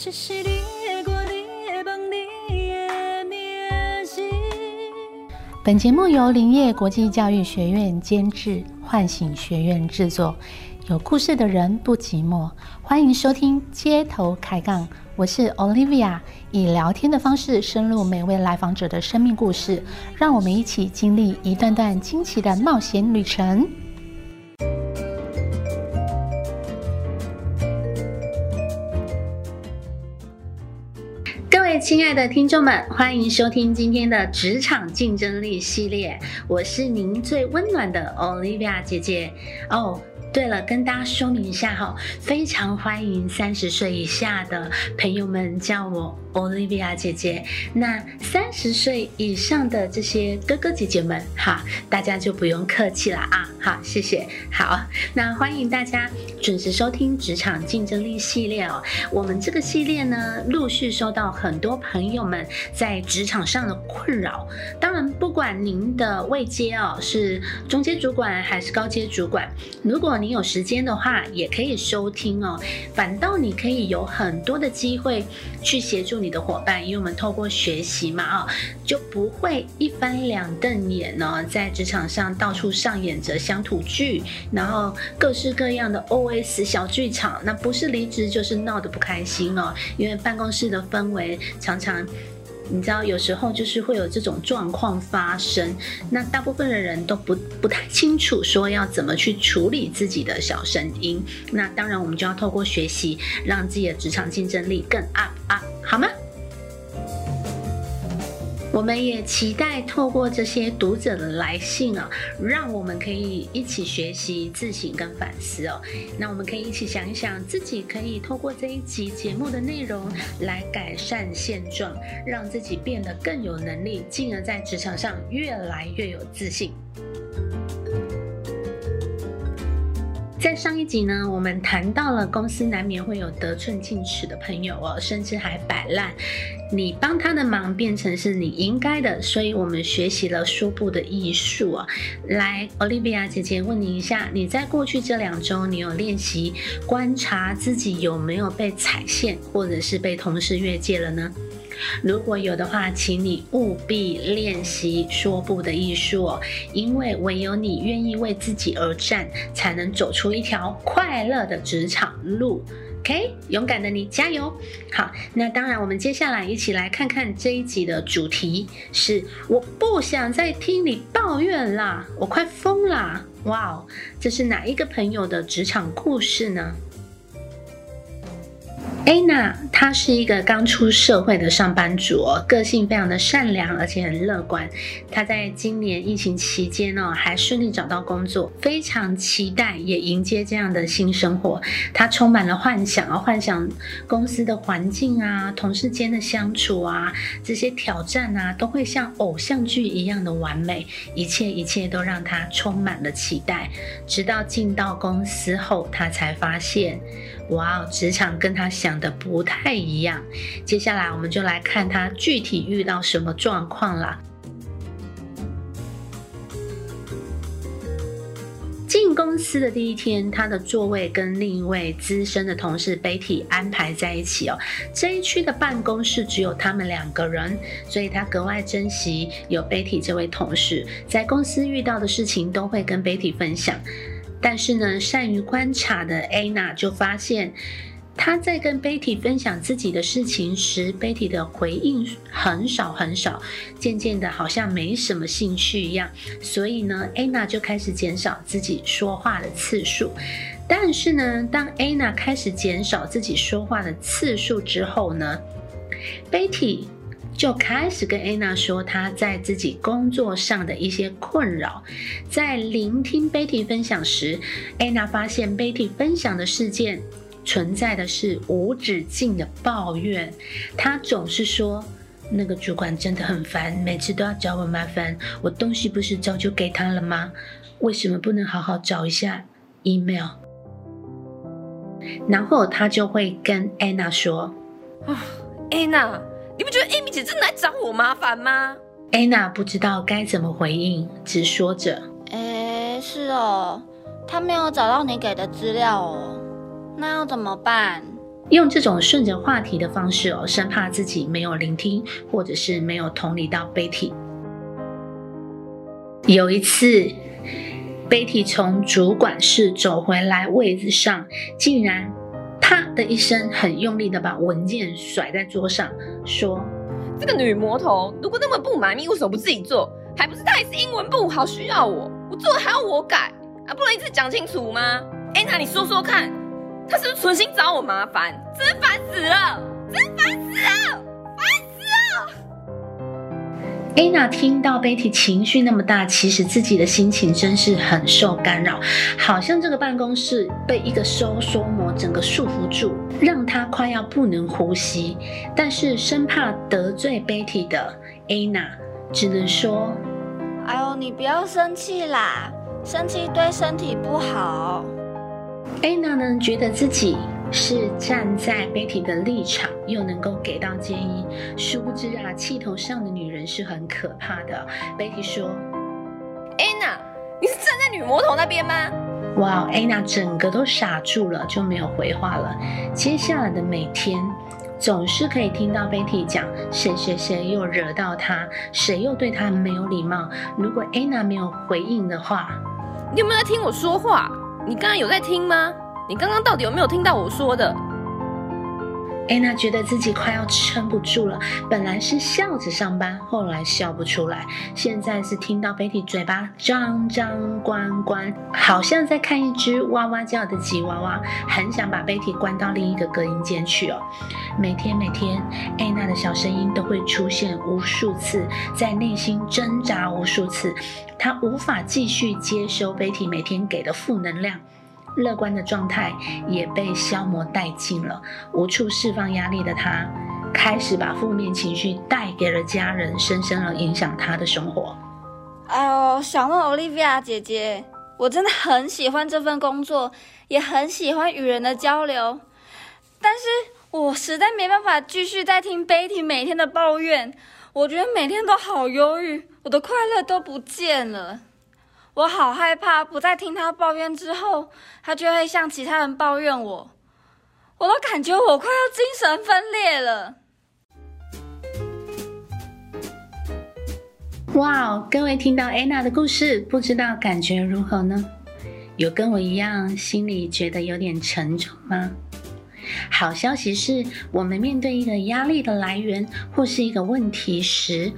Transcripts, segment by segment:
这是你的歌，你的梦，你的名字。本节目由林业国际教育学院监制，唤醒学院制作。有故事的人不寂寞，欢迎收听街头开杠。我是 Olivia，以聊天的方式深入每位来访者的生命故事，让我们一起经历一段段惊奇的冒险旅程。亲爱的听众们，欢迎收听今天的职场竞争力系列，我是您最温暖的 Olivia 姐姐哦。对了，跟大家说明一下哈，非常欢迎三十岁以下的朋友们叫我 Olivia 姐姐。那三十岁以上的这些哥哥姐姐们，哈，大家就不用客气了啊。好，谢谢。好，那欢迎大家准时收听职场竞争力系列哦。我们这个系列呢，陆续收到很多朋友们在职场上的困扰。当然，不管您的位阶哦是中阶主管还是高阶主管，如果你有时间的话，也可以收听哦。反倒你可以有很多的机会去协助你的伙伴，因为我们透过学习嘛，啊，就不会一翻两瞪眼呢，在职场上到处上演着乡土剧，然后各式各样的 OS 小剧场。那不是离职就是闹得不开心哦，因为办公室的氛围常常。你知道，有时候就是会有这种状况发生，那大部分的人都不不太清楚说要怎么去处理自己的小声音。那当然，我们就要透过学习，让自己的职场竞争力更 up up，好吗？我们也期待透过这些读者的来信啊，让我们可以一起学习、自省跟反思哦。那我们可以一起想一想，自己可以透过这一集节目的内容来改善现状，让自己变得更有能力，进而在职场上越来越有自信。在上一集呢，我们谈到了公司难免会有得寸进尺的朋友哦，甚至还摆烂。你帮他的忙变成是你应该的，所以我们学习了说不的艺术哦。来，Olivia 姐姐问你一下，你在过去这两周，你有练习观察自己有没有被踩线，或者是被同事越界了呢？如果有的话，请你务必练习说不的艺术哦，因为唯有你愿意为自己而战，才能走出一条快乐的职场路。OK，勇敢的你，加油！好，那当然，我们接下来一起来看看这一集的主题是：我不想再听你抱怨啦，我快疯啦！哇哦，这是哪一个朋友的职场故事呢？Anna，她是一个刚出社会的上班族，个性非常的善良，而且很乐观。她在今年疫情期间呢，还顺利找到工作，非常期待也迎接这样的新生活。她充满了幻想啊，幻想公司的环境啊，同事间的相处啊，这些挑战啊，都会像偶像剧一样的完美，一切一切都让她充满了期待。直到进到公司后，她才发现。哇哦，职场跟他想的不太一样。接下来我们就来看他具体遇到什么状况啦。进公司的第一天，他的座位跟另一位资深的同事 Betty 安排在一起哦。这一区的办公室只有他们两个人，所以他格外珍惜有 Betty 这位同事，在公司遇到的事情都会跟 Betty 分享。但是呢，善于观察的 Anna 就发现，她在跟 Betty 分享自己的事情时，Betty 的回应很少很少，渐渐的好像没什么兴趣一样。所以呢，Anna 就开始减少自己说话的次数。但是呢，当 Anna 开始减少自己说话的次数之后呢，Betty。就开始跟 Anna 说他在自己工作上的一些困扰。在聆听 Betty 分享时，Anna 发现 Betty 分享的事件存在的是无止境的抱怨。她总是说那个主管真的很烦，每次都要找我麻烦。我东西不是早就给他了吗？为什么不能好好找一下 email？然后他就会跟 Anna 说：“啊，Anna。”你不觉得 Amy 姐真的来找我麻烦吗？Anna 不知道该怎么回应，只说着：“哎，是哦，他没有找到你给的资料哦，那要怎么办？”用这种顺着话题的方式哦，生怕自己没有聆听，或者是没有同理到 Betty。有一次，Betty 从主管室走回来，位子上竟然啪的一声，很用力的把文件甩在桌上，说这个女魔头如果那么不满意，为什么不自己做？还不是她也是英文不好，需要我，我做了还要我改啊？不能一次讲清楚吗？安娜你说说看，她是不是存心找我麻烦？真烦死了，真，烦死了！安娜听到 Betty 情绪那么大，其实自己的心情真是很受干扰，好像这个办公室被一个收缩膜整个束缚住，让她快要不能呼吸。但是生怕得罪 Betty 的安娜，只能说。哎呦，你不要生气啦，生气对身体不好。安娜呢，觉得自己是站在 Betty 的立场，又能够给到建议。殊不知啊，气头上的女人是很可怕的。Betty 说：“Anna，，你是站在女魔头那边吗？”哇，，Anna 整个都傻住了，就没有回话了。接下来的每天。总是可以听到 Betty 讲谁谁谁又惹到他，谁又对他没有礼貌。如果 Anna 没有回应的话，你有没有在听我说话？你刚刚有在听吗？你刚刚到底有没有听到我说的？安娜觉得自己快要撑不住了。本来是笑着上班，后来笑不出来，现在是听到 Betty 嘴巴张张关关，好像在看一只哇哇叫的吉娃娃，很想把 Betty 关到另一个隔音间去哦。每天每天，安娜的小声音都会出现无数次，在内心挣扎无数次，她无法继续接收 Betty 每天给的负能量。乐观的状态也被消磨殆尽了，无处释放压力的他，开始把负面情绪带给了家人，深深的影响他的生活。哎呦，小梦 Olivia 姐姐，我真的很喜欢这份工作，也很喜欢与人的交流，但是我实在没办法继续再听 Betty 每天的抱怨，我觉得每天都好忧郁，我的快乐都不见了。我好害怕，不再听他抱怨之后，他就会向其他人抱怨我。我都感觉我快要精神分裂了。哇哦，各位听到安娜的故事，不知道感觉如何呢？有跟我一样心里觉得有点沉重吗？好消息是，我们面对一个压力的来源或是一个问题时。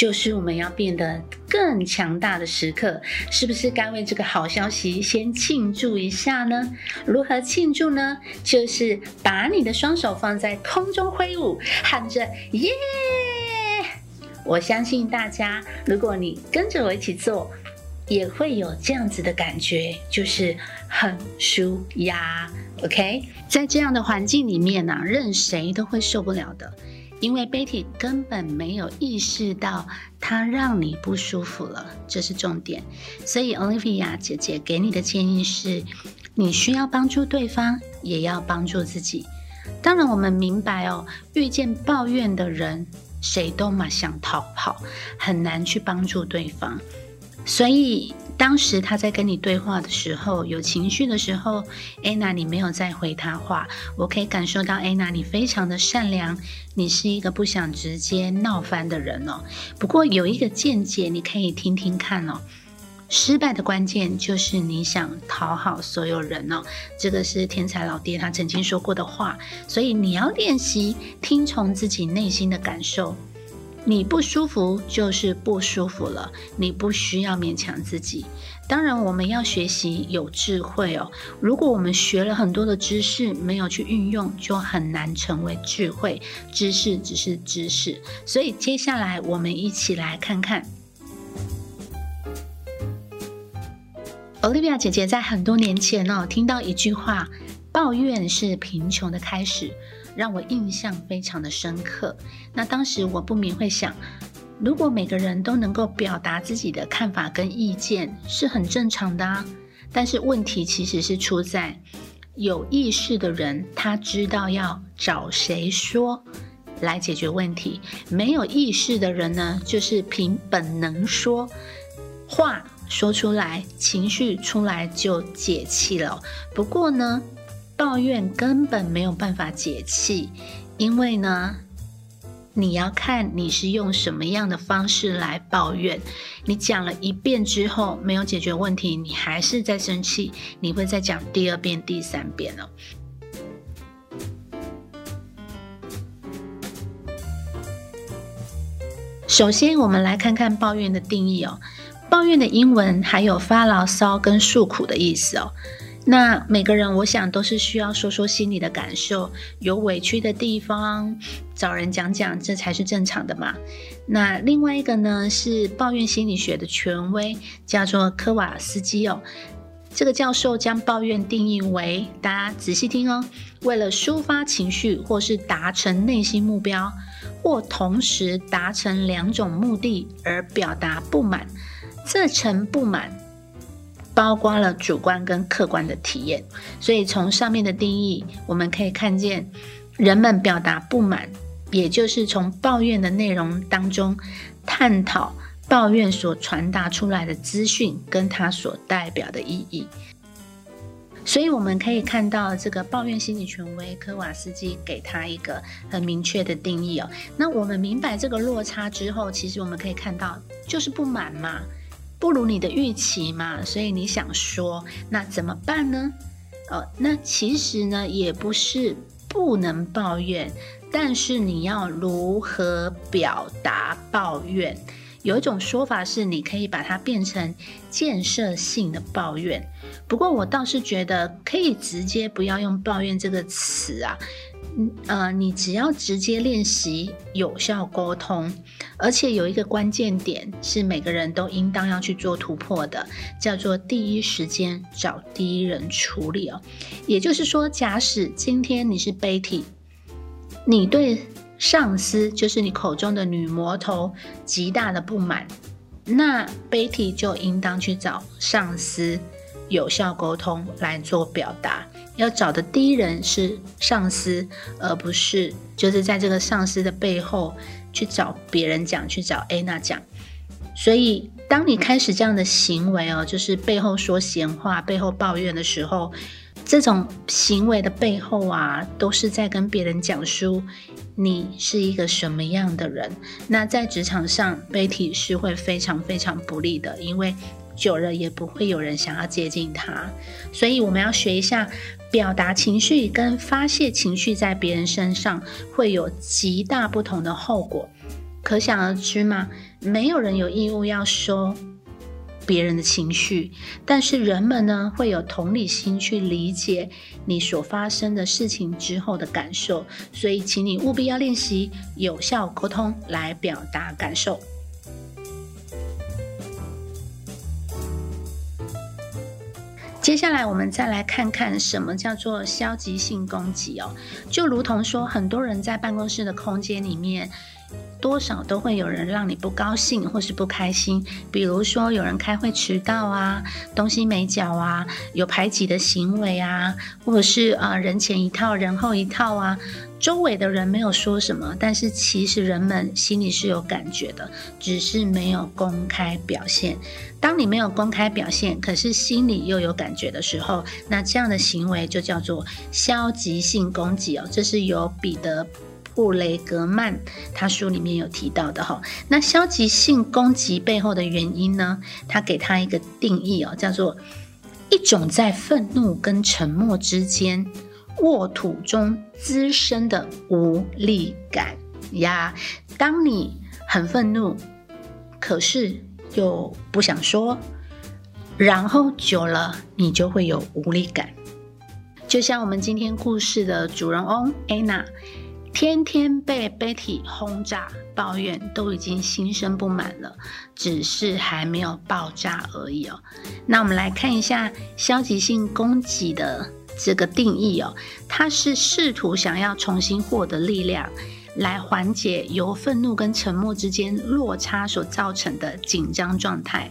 就是我们要变得更强大的时刻，是不是该为这个好消息先庆祝一下呢？如何庆祝呢？就是把你的双手放在空中挥舞，喊着耶！我相信大家，如果你跟着我一起做，也会有这样子的感觉，就是很舒压。OK，在这样的环境里面呢，任谁都会受不了的。因为 Betty 根本没有意识到他让你不舒服了，这是重点。所以 Olivia 姐姐给你的建议是：你需要帮助对方，也要帮助自己。当然，我们明白哦，遇见抱怨的人，谁都嘛想逃跑，很难去帮助对方。所以。当时他在跟你对话的时候，有情绪的时候，安娜你没有再回他话，我可以感受到安娜你非常的善良，你是一个不想直接闹翻的人哦。不过有一个见解你可以听听看哦，失败的关键就是你想讨好所有人哦，这个是天才老爹他曾经说过的话，所以你要练习听从自己内心的感受。你不舒服就是不舒服了，你不需要勉强自己。当然，我们要学习有智慧哦。如果我们学了很多的知识，没有去运用，就很难成为智慧。知识只是知识，所以接下来我们一起来看看，Olivia 姐姐在很多年前哦，听到一句话：抱怨是贫穷的开始。让我印象非常的深刻。那当时我不免会想，如果每个人都能够表达自己的看法跟意见，是很正常的啊。但是问题其实是出在有意识的人，他知道要找谁说来解决问题；没有意识的人呢，就是凭本能说话说出来，情绪出来就解气了。不过呢。抱怨根本没有办法解气，因为呢，你要看你是用什么样的方式来抱怨。你讲了一遍之后没有解决问题，你还是在生气，你会再讲第二遍、第三遍哦。首先，我们来看看抱怨的定义哦。抱怨的英文还有发牢骚跟诉苦的意思哦。那每个人，我想都是需要说说心里的感受，有委屈的地方找人讲讲，这才是正常的嘛。那另外一个呢，是抱怨心理学的权威，叫做科瓦斯基哦。这个教授将抱怨定义为，大家仔细听哦，为了抒发情绪或是达成内心目标，或同时达成两种目的而表达不满。这层不满包括了主观跟客观的体验，所以从上面的定义，我们可以看见，人们表达不满，也就是从抱怨的内容当中探讨抱怨所传达出来的资讯跟它所代表的意义。所以我们可以看到，这个抱怨心理权威科瓦斯基给他一个很明确的定义哦。那我们明白这个落差之后，其实我们可以看到，就是不满嘛。不如你的预期嘛，所以你想说，那怎么办呢？哦，那其实呢也不是不能抱怨，但是你要如何表达抱怨？有一种说法是，你可以把它变成建设性的抱怨。不过我倒是觉得可以直接不要用抱怨这个词啊。嗯呃，你只要直接练习有效沟通，而且有一个关键点是每个人都应当要去做突破的，叫做第一时间找第一人处理哦。也就是说，假使今天你是 Betty，你对上司就是你口中的女魔头极大的不满，那 Betty 就应当去找上司有效沟通来做表达。要找的第一人是上司，而不是就是在这个上司的背后去找别人讲，去找 A 娜讲。所以，当你开始这样的行为哦，就是背后说闲话、背后抱怨的时候，这种行为的背后啊，都是在跟别人讲述你是一个什么样的人。那在职场上，Betty 是会非常非常不利的，因为久了也不会有人想要接近他。所以，我们要学一下。表达情绪跟发泄情绪在别人身上会有极大不同的后果，可想而知嘛。没有人有义务要收别人的情绪，但是人们呢会有同理心去理解你所发生的事情之后的感受，所以请你务必要练习有效沟通来表达感受。接下来，我们再来看看什么叫做消极性攻击哦。就如同说，很多人在办公室的空间里面，多少都会有人让你不高兴或是不开心。比如说，有人开会迟到啊，东西没缴啊，有排挤的行为啊，或者是啊人前一套人后一套啊。周围的人没有说什么，但是其实人们心里是有感觉的，只是没有公开表现。当你没有公开表现，可是心里又有感觉的时候，那这样的行为就叫做消极性攻击哦。这是由彼得·布雷格曼他书里面有提到的哈。那消极性攻击背后的原因呢？他给他一个定义哦，叫做一种在愤怒跟沉默之间。沃土中滋生的无力感呀，当你很愤怒，可是又不想说，然后久了你就会有无力感。就像我们今天故事的主人翁 Anna，天天被 Betty 轰炸、抱怨，都已经心生不满了，只是还没有爆炸而已哦。那我们来看一下消极性攻击的。这个定义哦，它是试图想要重新获得力量，来缓解由愤怒跟沉默之间落差所造成的紧张状态。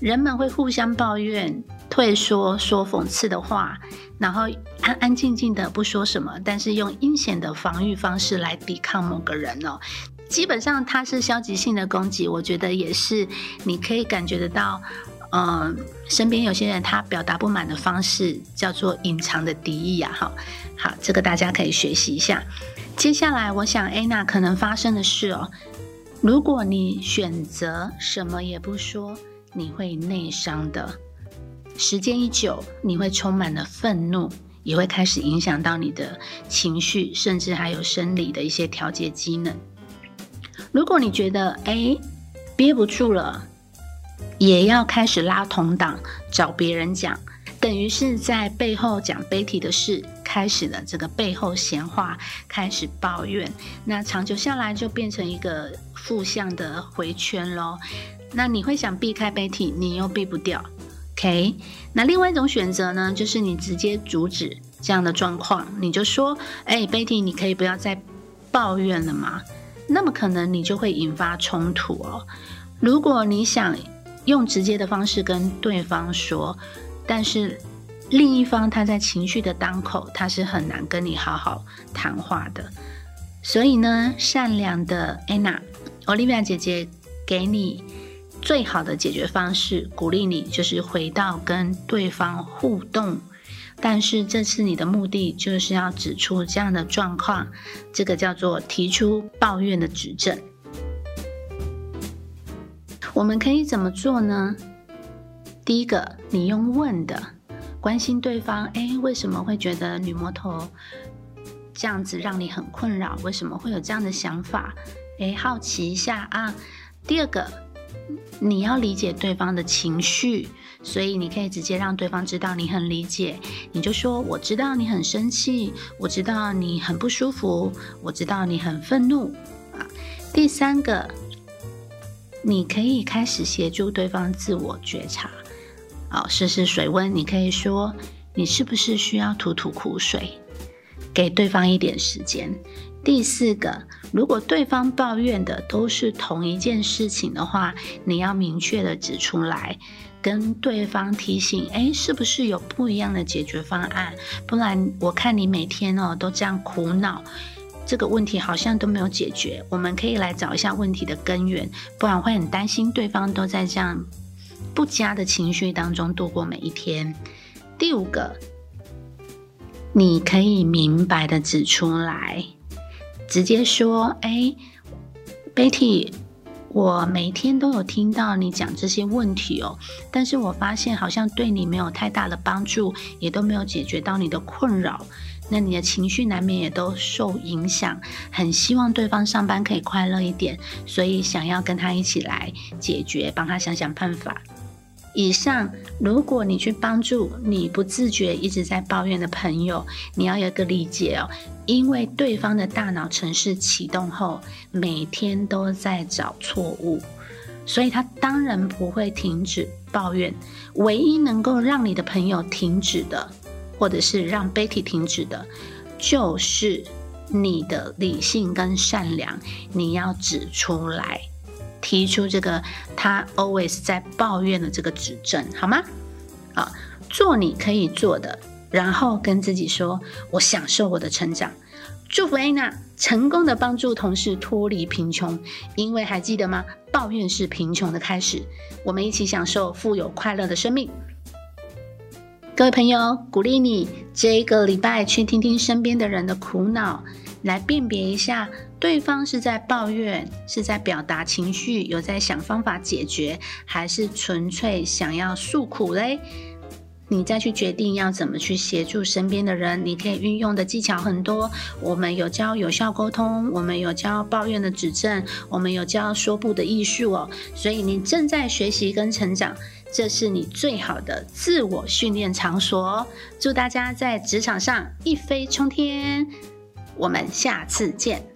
人们会互相抱怨、退缩、说讽刺的话，然后安安静静的不说什么，但是用阴险的防御方式来抵抗某个人哦。基本上它是消极性的攻击，我觉得也是你可以感觉得到。呃，身边有些人他表达不满的方式叫做隐藏的敌意啊，哈，好，这个大家可以学习一下。接下来，我想 Anna 可能发生的事哦，如果你选择什么也不说，你会内伤的。时间一久，你会充满了愤怒，也会开始影响到你的情绪，甚至还有生理的一些调节机能。如果你觉得哎憋不住了，也要开始拉同党找别人讲，等于是在背后讲 Betty 的事，开始了这个背后闲话，开始抱怨，那长久下来就变成一个负向的回圈喽。那你会想避开 Betty，你又避不掉。OK，那另外一种选择呢，就是你直接阻止这样的状况，你就说：“哎，Betty，你可以不要再抱怨了吗？”那么可能你就会引发冲突哦。如果你想用直接的方式跟对方说，但是另一方他在情绪的当口，他是很难跟你好好谈话的。所以呢，善良的 Anna，Olivia 姐姐给你最好的解决方式，鼓励你就是回到跟对方互动。但是这次你的目的就是要指出这样的状况，这个叫做提出抱怨的指证。我们可以怎么做呢？第一个，你用问的，关心对方，哎，为什么会觉得女魔头这样子让你很困扰？为什么会有这样的想法？哎，好奇一下啊。第二个，你要理解对方的情绪。所以你可以直接让对方知道你很理解，你就说我知道你很生气，我知道你很不舒服，我知道你很愤怒啊。第三个，你可以开始协助对方自我觉察，哦，试试水温。你可以说你是不是需要吐吐苦水，给对方一点时间。第四个，如果对方抱怨的都是同一件事情的话，你要明确的指出来。跟对方提醒，哎，是不是有不一样的解决方案？不然我看你每天哦都这样苦恼，这个问题好像都没有解决。我们可以来找一下问题的根源，不然会很担心对方都在这样不佳的情绪当中度过每一天。第五个，你可以明白的指出来，直接说，哎，Betty。我每天都有听到你讲这些问题哦，但是我发现好像对你没有太大的帮助，也都没有解决到你的困扰，那你的情绪难免也都受影响。很希望对方上班可以快乐一点，所以想要跟他一起来解决，帮他想想办法。以上，如果你去帮助你不自觉一直在抱怨的朋友，你要有个理解哦，因为对方的大脑程式启动后，每天都在找错误，所以他当然不会停止抱怨。唯一能够让你的朋友停止的，或者是让 Betty 停止的，就是你的理性跟善良，你要指出来。提出这个他 always 在抱怨的这个指证，好吗？啊，做你可以做的，然后跟自己说：“我享受我的成长。”祝福 Anna 成功的帮助同事脱离贫穷，因为还记得吗？抱怨是贫穷的开始。我们一起享受富有快乐的生命。各位朋友，鼓励你这个礼拜去听听身边的人的苦恼。来辨别一下，对方是在抱怨，是在表达情绪，有在想方法解决，还是纯粹想要诉苦嘞？你再去决定要怎么去协助身边的人。你可以运用的技巧很多，我们有教有效沟通，我们有教抱怨的指正，我们有教说不的艺术哦。所以你正在学习跟成长，这是你最好的自我训练场所。祝大家在职场上一飞冲天！我们下次见。